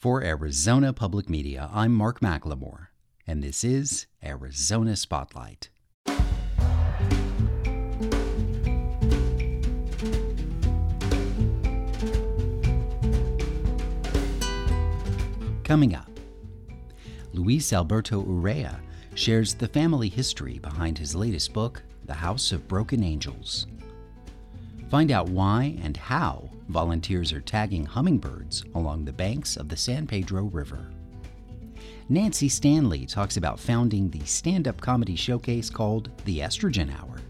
For Arizona Public Media, I'm Mark McLemore, and this is Arizona Spotlight. Coming up, Luis Alberto Urrea shares the family history behind his latest book, The House of Broken Angels. Find out why and how volunteers are tagging hummingbirds along the banks of the San Pedro River. Nancy Stanley talks about founding the stand up comedy showcase called The Estrogen Hour.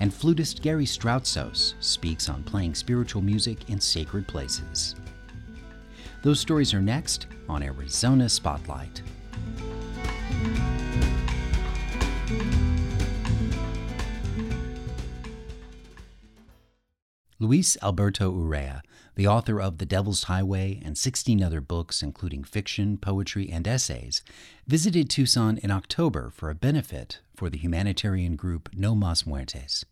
And flutist Gary Stroutsos speaks on playing spiritual music in sacred places. Those stories are next on Arizona Spotlight. Luis Alberto Urrea, the author of The Devil's Highway and 16 other books, including fiction, poetry, and essays, visited Tucson in October for a benefit for the humanitarian group No Mas Muertes.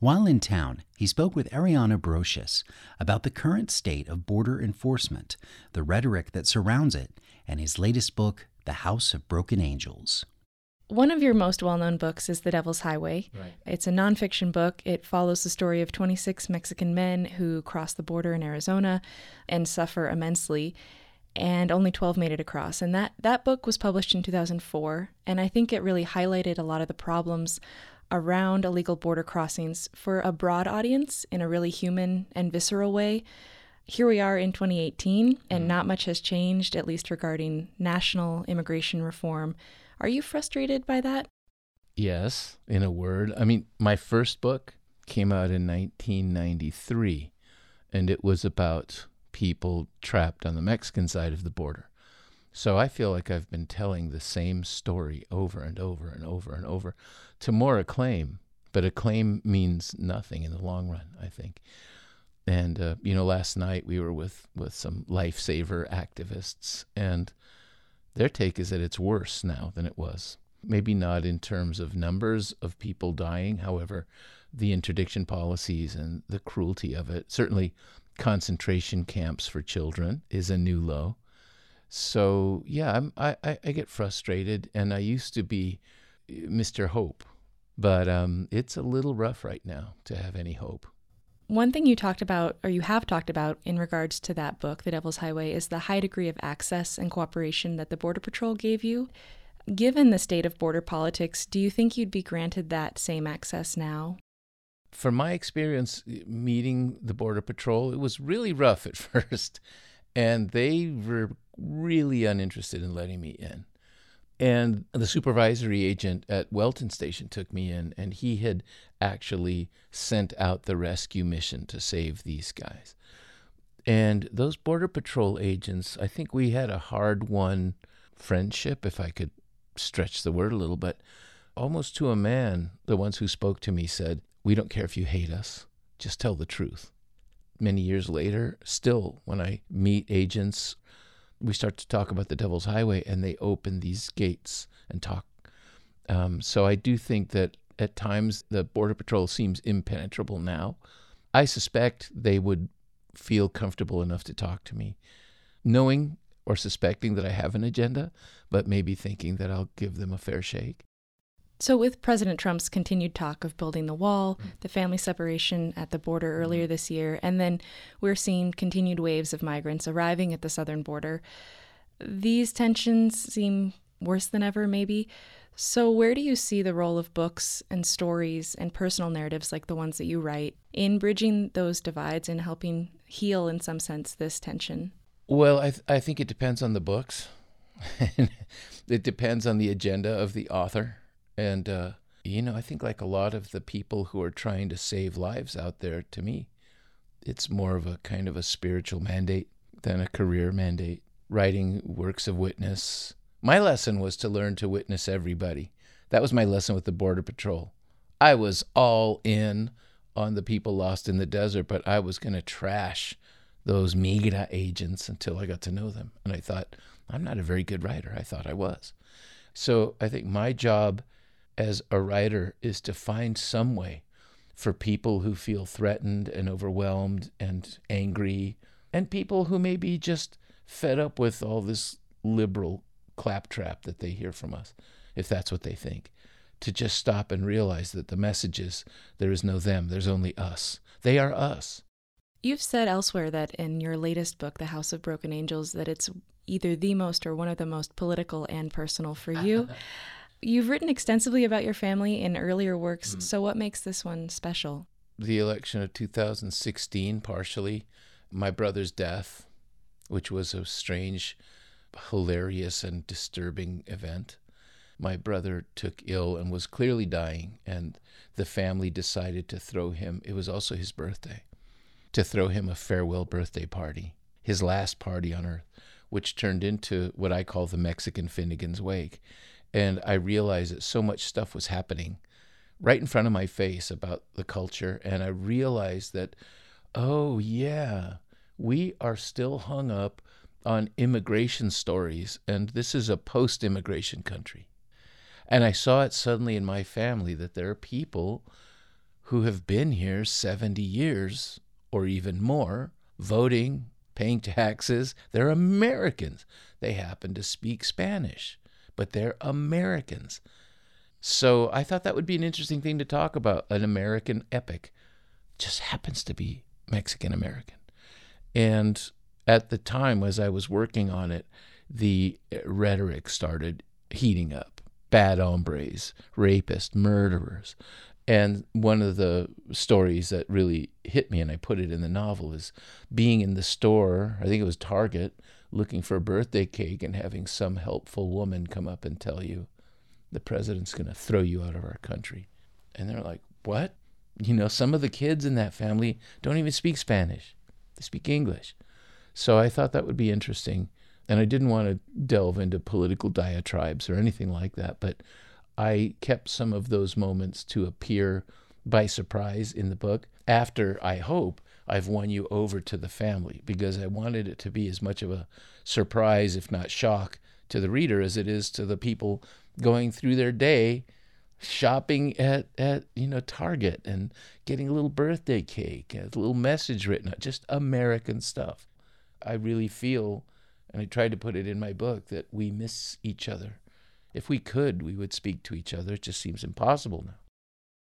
While in town, he spoke with Ariana Brocious about the current state of border enforcement, the rhetoric that surrounds it, and his latest book, The House of Broken Angels. One of your most well known books is The Devil's Highway. Right. It's a nonfiction book. It follows the story of 26 Mexican men who cross the border in Arizona and suffer immensely, and only 12 made it across. And that, that book was published in 2004, and I think it really highlighted a lot of the problems around illegal border crossings for a broad audience in a really human and visceral way. Here we are in 2018, and mm-hmm. not much has changed, at least regarding national immigration reform. Are you frustrated by that? Yes, in a word. I mean, my first book came out in 1993, and it was about people trapped on the Mexican side of the border. So I feel like I've been telling the same story over and over and over and over to more acclaim, but acclaim means nothing in the long run, I think. And uh, you know, last night we were with with some lifesaver activists, and their take is that it's worse now than it was. Maybe not in terms of numbers of people dying, however, the interdiction policies and the cruelty of it. Certainly, concentration camps for children is a new low. So yeah, I'm, I I get frustrated, and I used to be Mr. Hope, but um, it's a little rough right now to have any hope. One thing you talked about, or you have talked about in regards to that book, The Devil's Highway, is the high degree of access and cooperation that the Border Patrol gave you. Given the state of border politics, do you think you'd be granted that same access now? From my experience eh, meeting the Border Patrol, it was really rough at first, and they were really uninterested in letting me in. And the supervisory agent at Wellton Station took me in, and he had actually sent out the rescue mission to save these guys. And those Border Patrol agents, I think we had a hard won friendship, if I could stretch the word a little bit. Almost to a man, the ones who spoke to me said, We don't care if you hate us, just tell the truth. Many years later, still, when I meet agents we start to talk about the Devil's Highway, and they open these gates and talk. Um, so I do think that at times the Border Patrol seems impenetrable now. I suspect they would feel comfortable enough to talk to me, knowing or suspecting that I have an agenda, but maybe thinking that I'll give them a fair shake. So, with President Trump's continued talk of building the wall, mm. the family separation at the border mm-hmm. earlier this year, and then we're seeing continued waves of migrants arriving at the southern border, these tensions seem worse than ever, maybe. So, where do you see the role of books and stories and personal narratives like the ones that you write in bridging those divides and helping heal, in some sense, this tension? Well, I, th- I think it depends on the books. it depends on the agenda of the author. And, uh, you know, I think like a lot of the people who are trying to save lives out there, to me, it's more of a kind of a spiritual mandate than a career mandate. Writing works of witness. My lesson was to learn to witness everybody. That was my lesson with the Border Patrol. I was all in on the people lost in the desert, but I was going to trash those migra agents until I got to know them. And I thought, I'm not a very good writer. I thought I was. So I think my job as a writer is to find some way for people who feel threatened and overwhelmed and angry, and people who may be just fed up with all this liberal claptrap that they hear from us, if that's what they think, to just stop and realize that the message is there is no them, there's only us. They are us. You've said elsewhere that in your latest book, The House of Broken Angels, that it's either the most or one of the most political and personal for you. You've written extensively about your family in earlier works, mm. so what makes this one special? The election of 2016, partially, my brother's death, which was a strange, hilarious, and disturbing event. My brother took ill and was clearly dying, and the family decided to throw him, it was also his birthday, to throw him a farewell birthday party, his last party on earth, which turned into what I call the Mexican Finnegan's Wake and I realized that so much stuff was happening right in front of my face about the culture. And I realized that, oh, yeah, we are still hung up on immigration stories. And this is a post immigration country. And I saw it suddenly in my family that there are people who have been here 70 years or even more, voting, paying taxes. They're Americans. They happen to speak Spanish but they're Americans. So I thought that would be an interesting thing to talk about an American epic. Just happens to be Mexican American. And at the time, as I was working on it, the rhetoric started heating up bad hombres, rapists, murderers. And one of the stories that really hit me, and I put it in the novel, is being in the store, I think it was Target, looking for a birthday cake and having some helpful woman come up and tell you the president's going to throw you out of our country. And they're like, what? You know, some of the kids in that family don't even speak Spanish, they speak English. So I thought that would be interesting. And I didn't want to delve into political diatribes or anything like that, but I kept some of those moments to appear by surprise in the book after I hope I've won you over to the family because I wanted it to be as much of a surprise, if not shock, to the reader as it is to the people going through their day shopping at, at you know Target and getting a little birthday cake, a little message written, just American stuff. I really feel, and I tried to put it in my book, that we miss each other. If we could, we would speak to each other. It just seems impossible now.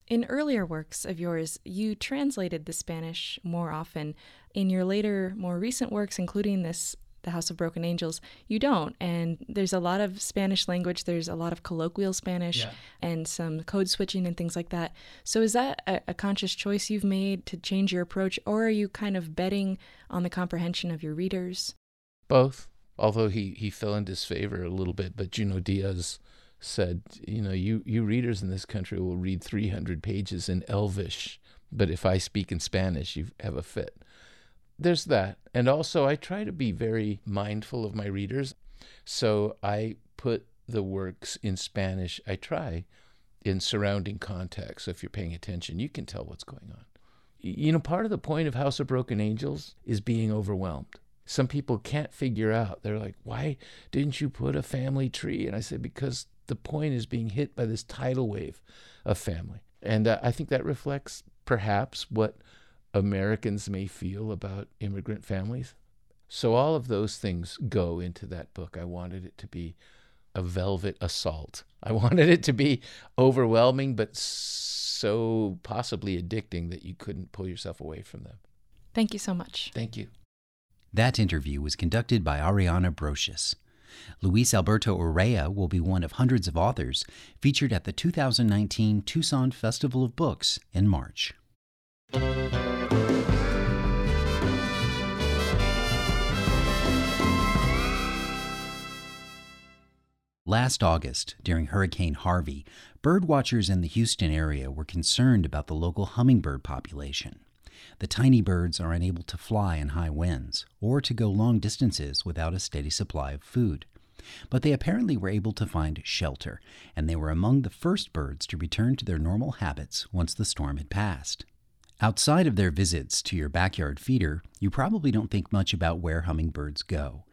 In earlier works of yours, you translated the Spanish more often. In your later, more recent works, including this, The House of Broken Angels, you don't. And there's a lot of Spanish language, there's a lot of colloquial Spanish yeah. and some code switching and things like that. So is that a, a conscious choice you've made to change your approach, or are you kind of betting on the comprehension of your readers? Both. Although he, he fell in disfavor a little bit, but Junot Diaz said, you know, you, you readers in this country will read 300 pages in Elvish, but if I speak in Spanish, you have a fit. There's that. And also, I try to be very mindful of my readers. So I put the works in Spanish, I try, in surrounding context. So if you're paying attention, you can tell what's going on. You know, part of the point of House of Broken Angels is being overwhelmed some people can't figure out. They're like, why didn't you put a family tree? And I said, because the point is being hit by this tidal wave of family. And uh, I think that reflects perhaps what Americans may feel about immigrant families. So all of those things go into that book. I wanted it to be a velvet assault. I wanted it to be overwhelming, but so possibly addicting that you couldn't pull yourself away from them. Thank you so much. Thank you. That interview was conducted by Ariana Brocious. Luis Alberto Urrea will be one of hundreds of authors featured at the 2019 Tucson Festival of Books in March. Last August, during Hurricane Harvey, birdwatchers in the Houston area were concerned about the local hummingbird population. The tiny birds are unable to fly in high winds or to go long distances without a steady supply of food. But they apparently were able to find shelter, and they were among the first birds to return to their normal habits once the storm had passed. Outside of their visits to your backyard feeder, you probably don't think much about where hummingbirds go.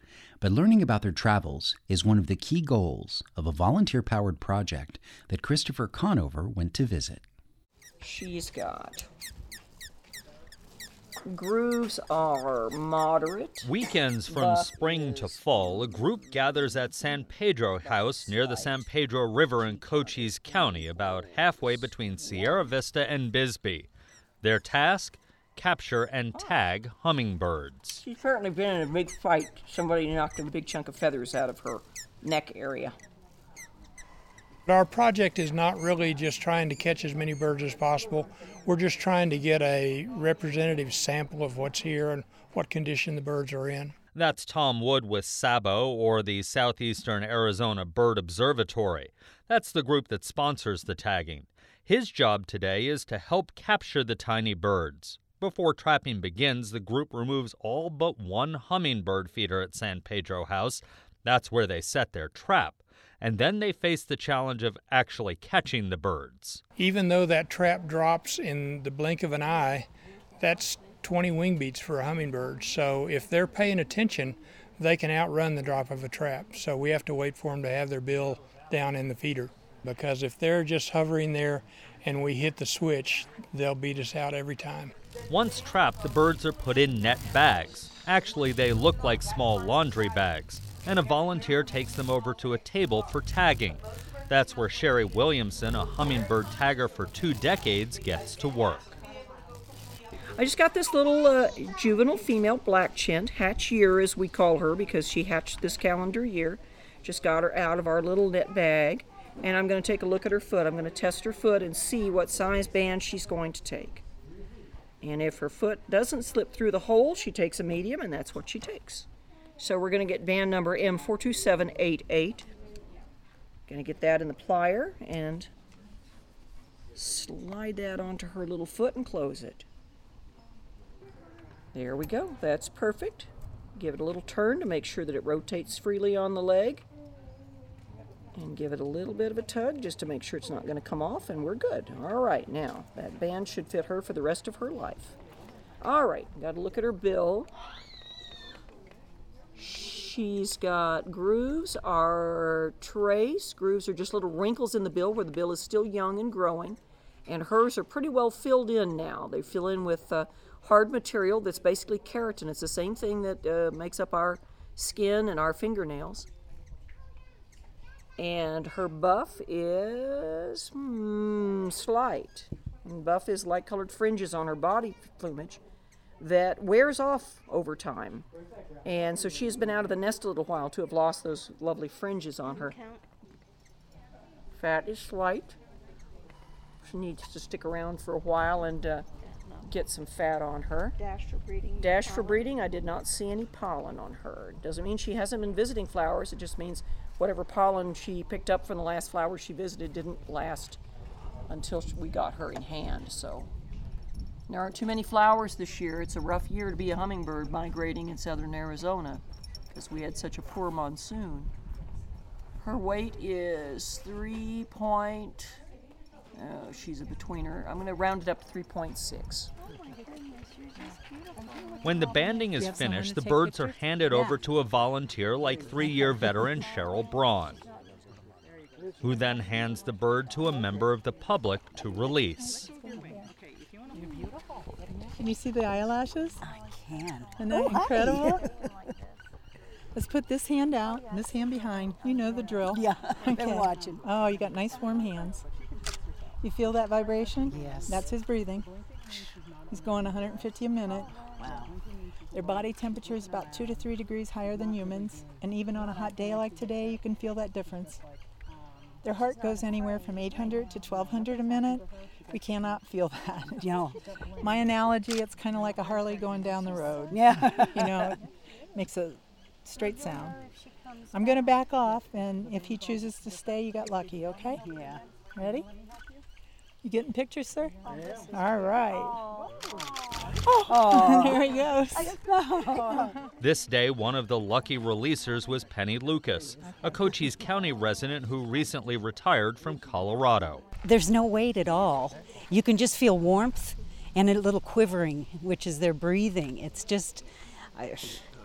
But learning about their travels is one of the key goals of a volunteer powered project that Christopher Conover went to visit. She's got Grooves are moderate. Weekends from spring to fall, a group gathers at San Pedro House near the San Pedro River in Cochise County, about halfway between Sierra Vista and Bisbee. Their task? Capture and tag hummingbirds. She's certainly been in a big fight. Somebody knocked a big chunk of feathers out of her neck area. Our project is not really just trying to catch as many birds as possible. We're just trying to get a representative sample of what's here and what condition the birds are in. That's Tom Wood with SABO, or the Southeastern Arizona Bird Observatory. That's the group that sponsors the tagging. His job today is to help capture the tiny birds. Before trapping begins, the group removes all but one hummingbird feeder at San Pedro House. That's where they set their trap and then they face the challenge of actually catching the birds. Even though that trap drops in the blink of an eye, that's 20 wing beats for a hummingbird. So if they're paying attention, they can outrun the drop of a trap. So we have to wait for them to have their bill down in the feeder because if they're just hovering there and we hit the switch, they'll beat us out every time. Once trapped, the birds are put in net bags. Actually, they look like small laundry bags and a volunteer takes them over to a table for tagging. That's where Sheri Williamson, a hummingbird tagger for two decades, gets to work. I just got this little uh, juvenile female black chinned, hatch year as we call her because she hatched this calendar year. Just got her out of our little net bag, and I'm going to take a look at her foot. I'm going to test her foot and see what size band she's going to take. And if her foot doesn't slip through the hole, she takes a medium, and that's what she takes. So we're going to get band number M42788. Going to get that in the plier and slide that onto her little foot and close it. There we go. That's perfect. Give it a little turn to make sure that it rotates freely on the leg. And give it a little bit of a tug just to make sure it's not going to come off, and we're good. All right, now that band should fit her for the rest of her life. All right, got to look at her bill. She's got grooves are trace. Grooves are just little wrinkles in the bill where the bill is still young and growing. And hers are pretty well filled in now. They fill in with uh, hard material that's basically keratin. It's the same thing that uh, makes up our skin and our fingernails. And her buff is mm, slight. And buff is light colored fringes on her body plumage that wears off over time. And so she has been out of the nest a little while to have lost those lovely fringes on her. Fat is slight. She needs to stick around for a while and uh, get some fat on her. Dash for breeding. Dash for breeding, I did not see any pollen on her. Doesn't mean she hasn't been visiting flowers, it just means whatever pollen she picked up from the last flower she visited didn't last until we got her in hand. So there aren't too many flowers this year. It's a rough year to be a hummingbird migrating in southern Arizona because we had such a poor monsoon. Her weight is three point. Oh, she's a betweener. I'm going to round it up to 3.6. When the banding is finished, the birds are handed yeah. over to a volunteer like three year veteran Cheryl Braun, who then hands the bird to a member of the public to release. Can you see the eyelashes? I can. Isn't that oh, incredible? Let's put this hand out and this hand behind. You know the drill. Yeah, I've been watching. Oh, you got nice warm hands. You feel that vibration? Yes. That's his breathing. He's going 150 a minute. Wow. Their body temperature is about two to three degrees higher than humans, and even on a hot day like today, you can feel that difference. Their heart goes anywhere from 800 to 1200 a minute, we cannot feel that. You know, my analogy, it's kind of like a Harley going down the road. Yeah. you know, it makes a straight sound. I'm going to back off, and if he chooses to stay, you got lucky, okay? Yeah. Ready? You getting pictures, sir? Yes. All right. Oh, there he goes. this day, one of the lucky releasers was Penny Lucas, a Cochise County resident who recently retired from Colorado. There's no weight at all. You can just feel warmth and a little quivering, which is their breathing. It's just,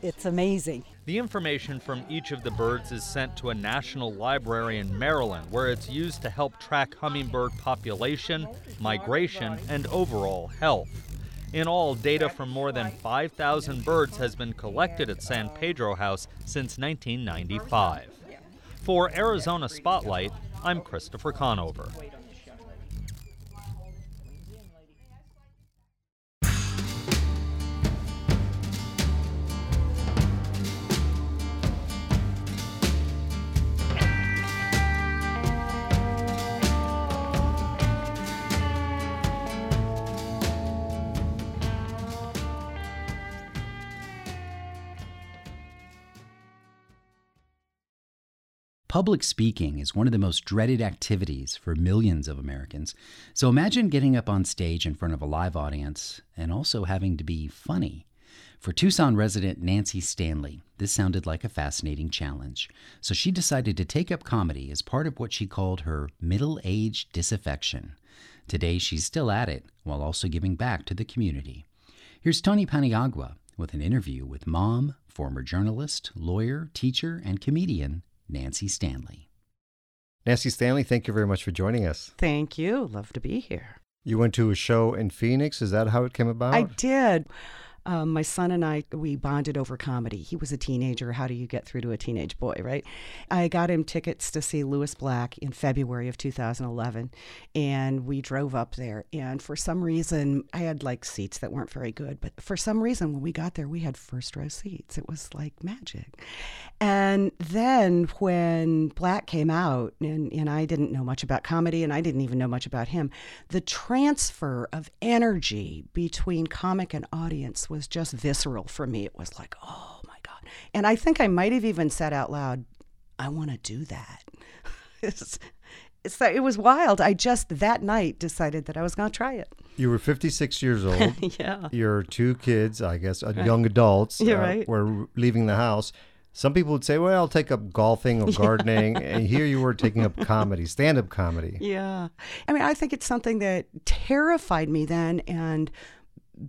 it's amazing. The information from each of the birds is sent to a national library in Maryland where it's used to help track hummingbird population, migration, and overall health. In all, data from more than 5,000 birds has been collected at San Pedro House since 1995. For Arizona Spotlight, I'm Christopher Conover. Public speaking is one of the most dreaded activities for millions of Americans. So imagine getting up on stage in front of a live audience and also having to be funny. For Tucson resident Nancy Stanley, this sounded like a fascinating challenge. So she decided to take up comedy as part of what she called her middle age disaffection. Today, she's still at it while also giving back to the community. Here's Tony Paniagua with an interview with mom, former journalist, lawyer, teacher, and comedian Nancy Stanley. Nancy Stanley, thank you very much for joining us. Thank you. Love to be here. You went to a show in Phoenix. Is that how it came about? I did. Um, my son and I, we bonded over comedy. He was a teenager. How do you get through to a teenage boy, right? I got him tickets to see Lewis Black in February of 2011, and we drove up there. And for some reason, I had like seats that weren't very good, but for some reason, when we got there, we had first row seats. It was like magic. And then when Black came out, and, and I didn't know much about comedy, and I didn't even know much about him, the transfer of energy between comic and audience was just visceral for me. It was like, oh my God. And I think I might have even said out loud, I want to do that. it's, it's it was wild. I just that night decided that I was going to try it. You were 56 years old. yeah. Your two kids, I guess, uh, young adults, uh, right. were leaving the house. Some people would say, "Well, I'll take up golfing or gardening," and here you were taking up comedy, stand-up comedy. Yeah. I mean, I think it's something that terrified me then and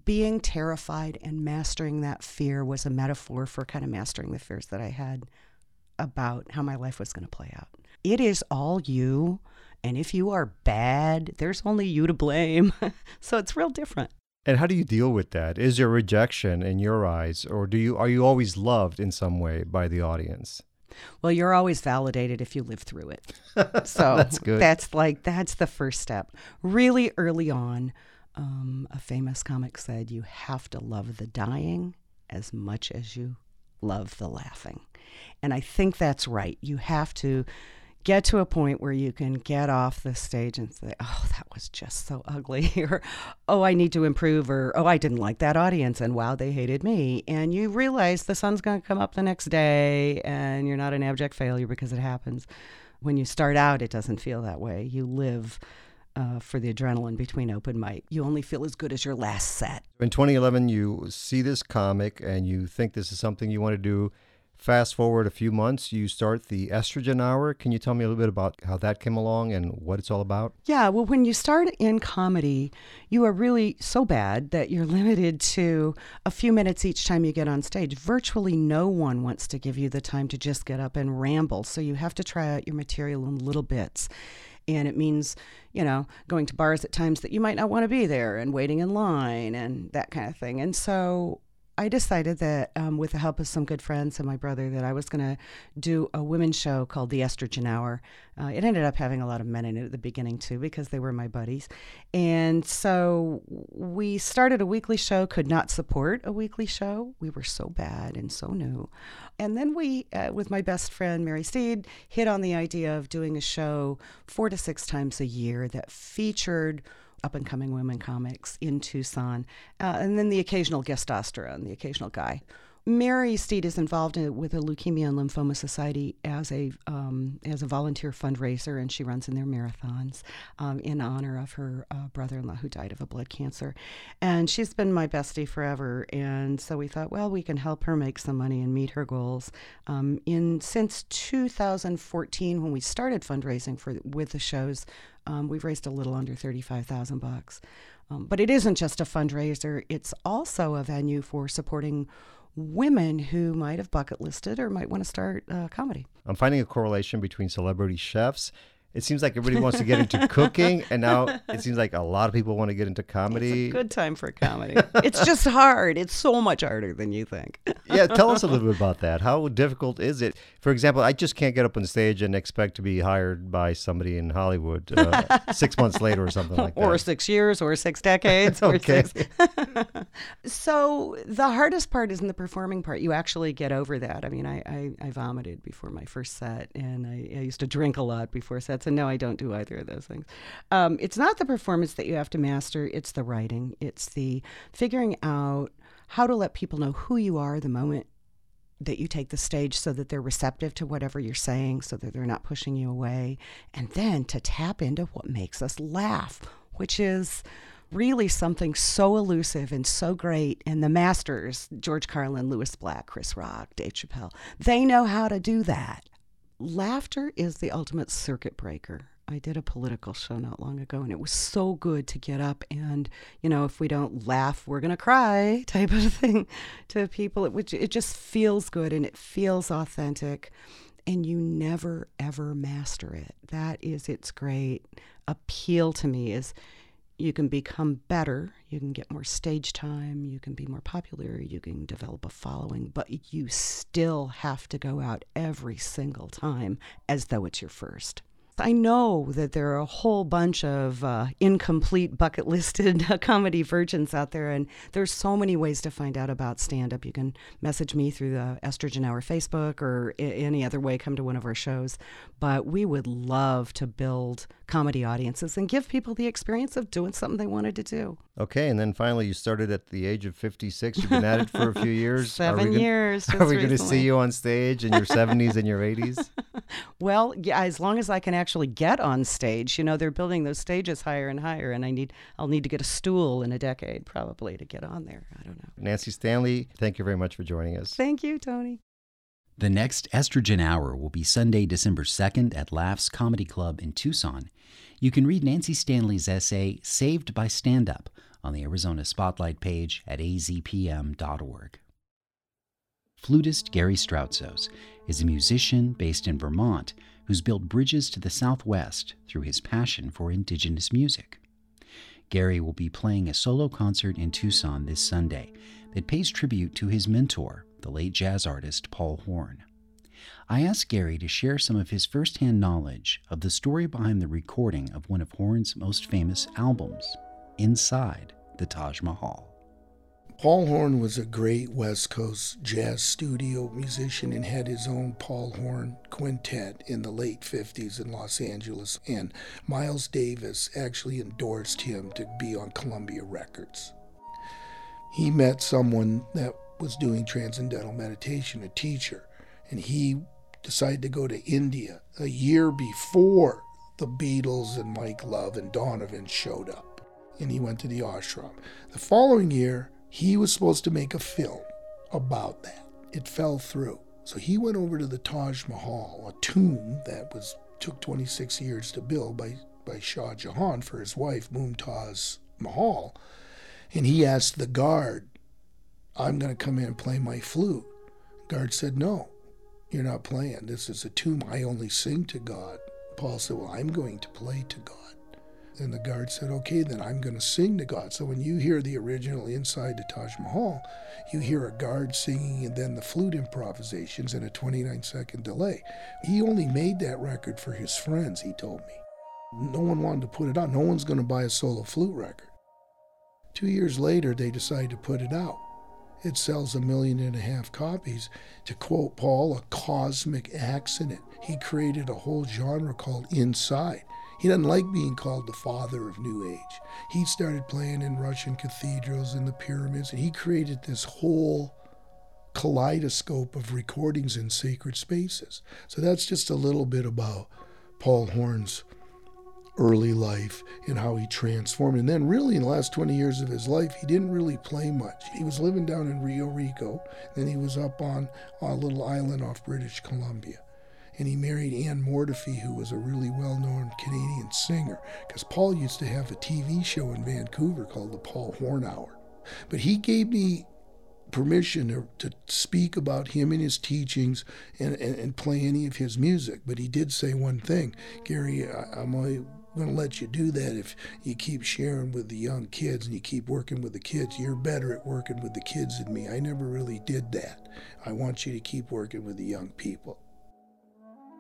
being terrified and mastering that fear was a metaphor for kind of mastering the fears that I had about how my life was going to play out. It is all you. And if you are bad, there's only you to blame. so it's real different. And how do you deal with that? Is there rejection in your eyes, or do you are you always loved in some way by the audience? Well, you're always validated if you live through it. So That's good. That's like that's the first step. Really early on, um, a famous comic said, "You have to love the dying as much as you love the laughing," and I think that's right. You have to get to a point where you can get off the stage and say, "Oh, that was just so ugly," or "Oh, I need to improve," or "Oh, I didn't like that audience," and "Wow, they hated me." And you realize the sun's going to come up the next day, and you're not an abject failure because it happens. When you start out, it doesn't feel that way. You live uh, for the adrenaline between open mic. You only feel as good as your last set. In 2011, you see this comic and you think this is something you want to do. Fast forward a few months, you start the Estrogen Hour. Can you tell me a little bit about how that came along and what it's all about? Yeah, well, when you start in comedy, you are really so bad that you're limited to a few minutes each time you get on stage. Virtually no one wants to give you the time to just get up and ramble. So you have to try out your material in little bits. And it means, you know, going to bars at times that you might not want to be there and waiting in line and that kind of thing. And so I decided that, um, with the help of some good friends and my brother, that I was going to do a women's show called The Estrogen Hour. Uh, it ended up having a lot of men in it at the beginning, too, because they were my buddies. And so we started a weekly show, could not support a weekly show. We were so bad and so new. And then we, uh, with my best friend, Mary Steed, hit on the idea of doing a show four to six times a year that featured up and coming women comics in Tucson, uh, and then the occasional guestosterone, the occasional guy. Mary Steed is involved in, with the Leukemia and Lymphoma Society as a um, as a volunteer fundraiser, and she runs in their marathons um, in honor of her uh, brother-in-law who died of a blood cancer. And she's been my bestie forever, and so we thought, well, we can help her make some money and meet her goals. Um, in since 2014, when we started fundraising for with the shows, um, we've raised a little under 35,000 bucks. Um, but it isn't just a fundraiser; it's also a venue for supporting women who might have bucket listed or might want to start uh, comedy. I'm finding a correlation between celebrity chefs it seems like everybody wants to get into cooking, and now it seems like a lot of people want to get into comedy. It's a good time for comedy. it's just hard. It's so much harder than you think. yeah, tell us a little bit about that. How difficult is it? For example, I just can't get up on stage and expect to be hired by somebody in Hollywood uh, six months later or something like that. Or six years, or six decades. okay. Six... so the hardest part isn't the performing part. You actually get over that. I mean, I, I, I vomited before my first set, and I, I used to drink a lot before sets and no, I don't do either of those things. Um, it's not the performance that you have to master, it's the writing, it's the figuring out how to let people know who you are the moment that you take the stage so that they're receptive to whatever you're saying, so that they're not pushing you away, and then to tap into what makes us laugh, which is really something so elusive and so great. And the masters, George Carlin, Lewis Black, Chris Rock, Dave Chappelle, they know how to do that laughter is the ultimate circuit breaker. I did a political show not long ago, and it was so good to get up and, you know, if we don't laugh, we're going to cry type of thing to people. It, it just feels good and it feels authentic, and you never, ever master it. That is its great appeal to me is you can become better, you can get more stage time, you can be more popular, you can develop a following, but you still have to go out every single time as though it's your first. I know that there are a whole bunch of uh, incomplete bucket listed comedy virgins out there, and there's so many ways to find out about stand up. You can message me through the Estrogen Hour Facebook or I- any other way, come to one of our shows. But we would love to build comedy audiences and give people the experience of doing something they wanted to do. Okay, and then finally, you started at the age of 56. You've been at it for a few years. Seven gonna, years. Are we going to see you on stage in your 70s and your 80s? Well, yeah, as long as I can actually get on stage. You know, they're building those stages higher and higher, and I need I'll need to get a stool in a decade probably to get on there. I don't know. Nancy Stanley, thank you very much for joining us. Thank you, Tony. The next Estrogen Hour will be Sunday, December 2nd at Laughs Comedy Club in Tucson. You can read Nancy Stanley's essay, Saved by Stand Up, on the Arizona Spotlight page at azpm.org. Flutist Gary Stroutsos is a musician based in Vermont who's built bridges to the Southwest through his passion for indigenous music. Gary will be playing a solo concert in Tucson this Sunday that pays tribute to his mentor, the late jazz artist Paul Horn. I asked Gary to share some of his firsthand knowledge of the story behind the recording of one of Horn's most famous albums, Inside the Taj Mahal. Paul Horn was a great West Coast jazz studio musician and had his own Paul Horn quintet in the late 50s in Los Angeles. And Miles Davis actually endorsed him to be on Columbia Records. He met someone that was doing transcendental meditation, a teacher, and he decided to go to India a year before the Beatles and Mike Love and Donovan showed up. And he went to the ashram. The following year, he was supposed to make a film about that. It fell through. So he went over to the Taj Mahal, a tomb that was took 26 years to build by, by Shah Jahan for his wife, Mumtaz Mahal. And he asked the guard, I'm going to come in and play my flute. Guard said, No, you're not playing. This is a tomb. I only sing to God. Paul said, Well, I'm going to play to God. And the guard said, Okay, then I'm going to sing to God. So when you hear the original Inside the Taj Mahal, you hear a guard singing and then the flute improvisations and a 29 second delay. He only made that record for his friends, he told me. No one wanted to put it out. No one's going to buy a solo flute record. Two years later, they decided to put it out. It sells a million and a half copies. To quote Paul, a cosmic accident. He created a whole genre called Inside. He doesn't like being called the father of New Age. He started playing in Russian cathedrals and the pyramids, and he created this whole kaleidoscope of recordings in sacred spaces. So that's just a little bit about Paul Horn's early life and how he transformed. And then, really, in the last 20 years of his life, he didn't really play much. He was living down in Rio Rico, then he was up on a little island off British Columbia. And he married Ann Mortifee, who was a really well known Canadian singer, because Paul used to have a TV show in Vancouver called The Paul Horn Hour. But he gave me permission to, to speak about him and his teachings and, and, and, play any of his music. But he did say one thing Gary, I, I'm only going to let you do that if you keep sharing with the young kids and you keep working with the kids. You're better at working with the kids than me. I never really did that. I want you to keep working with the young people.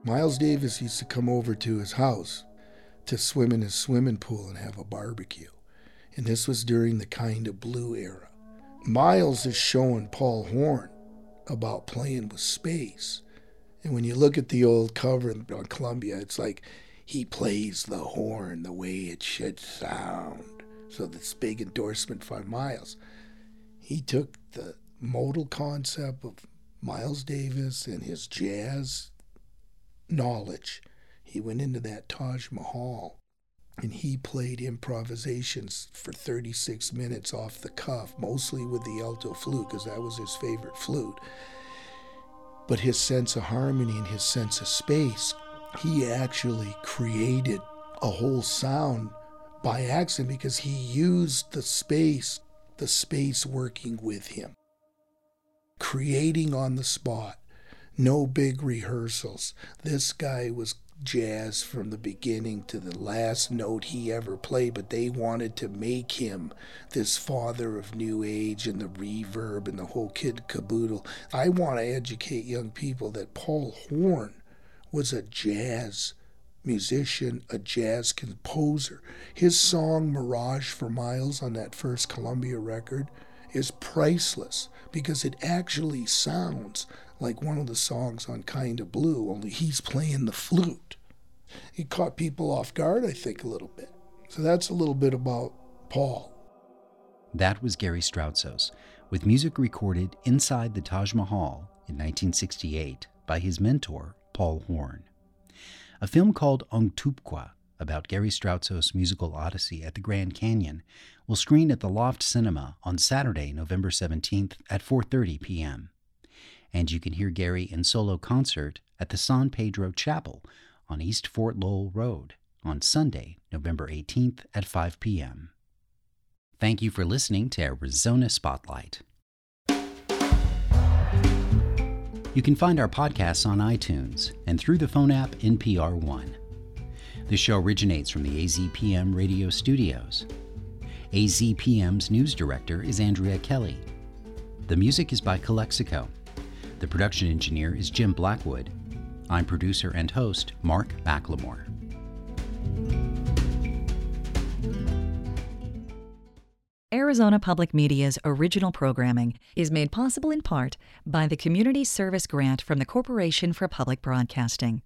Miles Davis used to come over to his house to swim in his swimming pool and have a barbecue. And this was during the kind of blue era. Miles is showing Paul Horn about playing with space. And when you look at the old cover on Columbia, it's like he plays the horn the way it should sound. So this big endorsement from Miles. He took the modal concept of Miles Davis and his jazz knowledge. He went into that Taj Mahal and he played improvisations for 36 minutes off the cuff, mostly with the alto flute, because that was his favorite flute. But his sense of harmony and his sense of space, he actually created a whole sound by accident because he used the space, the space working with him, creating on the spot. No big rehearsals. This guy was jazz from the beginning to the last note he ever played, but they wanted to make him this father of new age and the reverb and the whole kid caboodle. I want to educate young people that Paul Horn was a jazz musician, a jazz composer. His song Mirage for Miles on that first Columbia record is priceless because it actually sounds like one of the songs on Kind of Blue, only he's playing the flute. He caught people off guard, I think, a little bit. So that's a little bit about Paul. That was Gary Stroutsos, with music recorded inside the Taj Mahal in 1968 by his mentor, Paul Horn. A film called Untupqua, about Gary Stroutsos' musical odyssey at the Grand Canyon, will screen at the Loft Cinema on Saturday, November 17th at 4:30 p.m and you can hear Gary in solo concert at the San Pedro Chapel on East Fort Lowell Road on Sunday, November 18th at 5 p.m. Thank you for listening to Arizona Spotlight. You can find our podcasts on iTunes and through the phone app NPR One. The show originates from the AZPM radio studios. AZPM's news director is Andrea Kelly. The music is by Calexico. The production engineer is Jim Blackwood. I'm producer and host Mark McLemore. Arizona Public Media's original programming is made possible in part by the Community Service Grant from the Corporation for Public Broadcasting.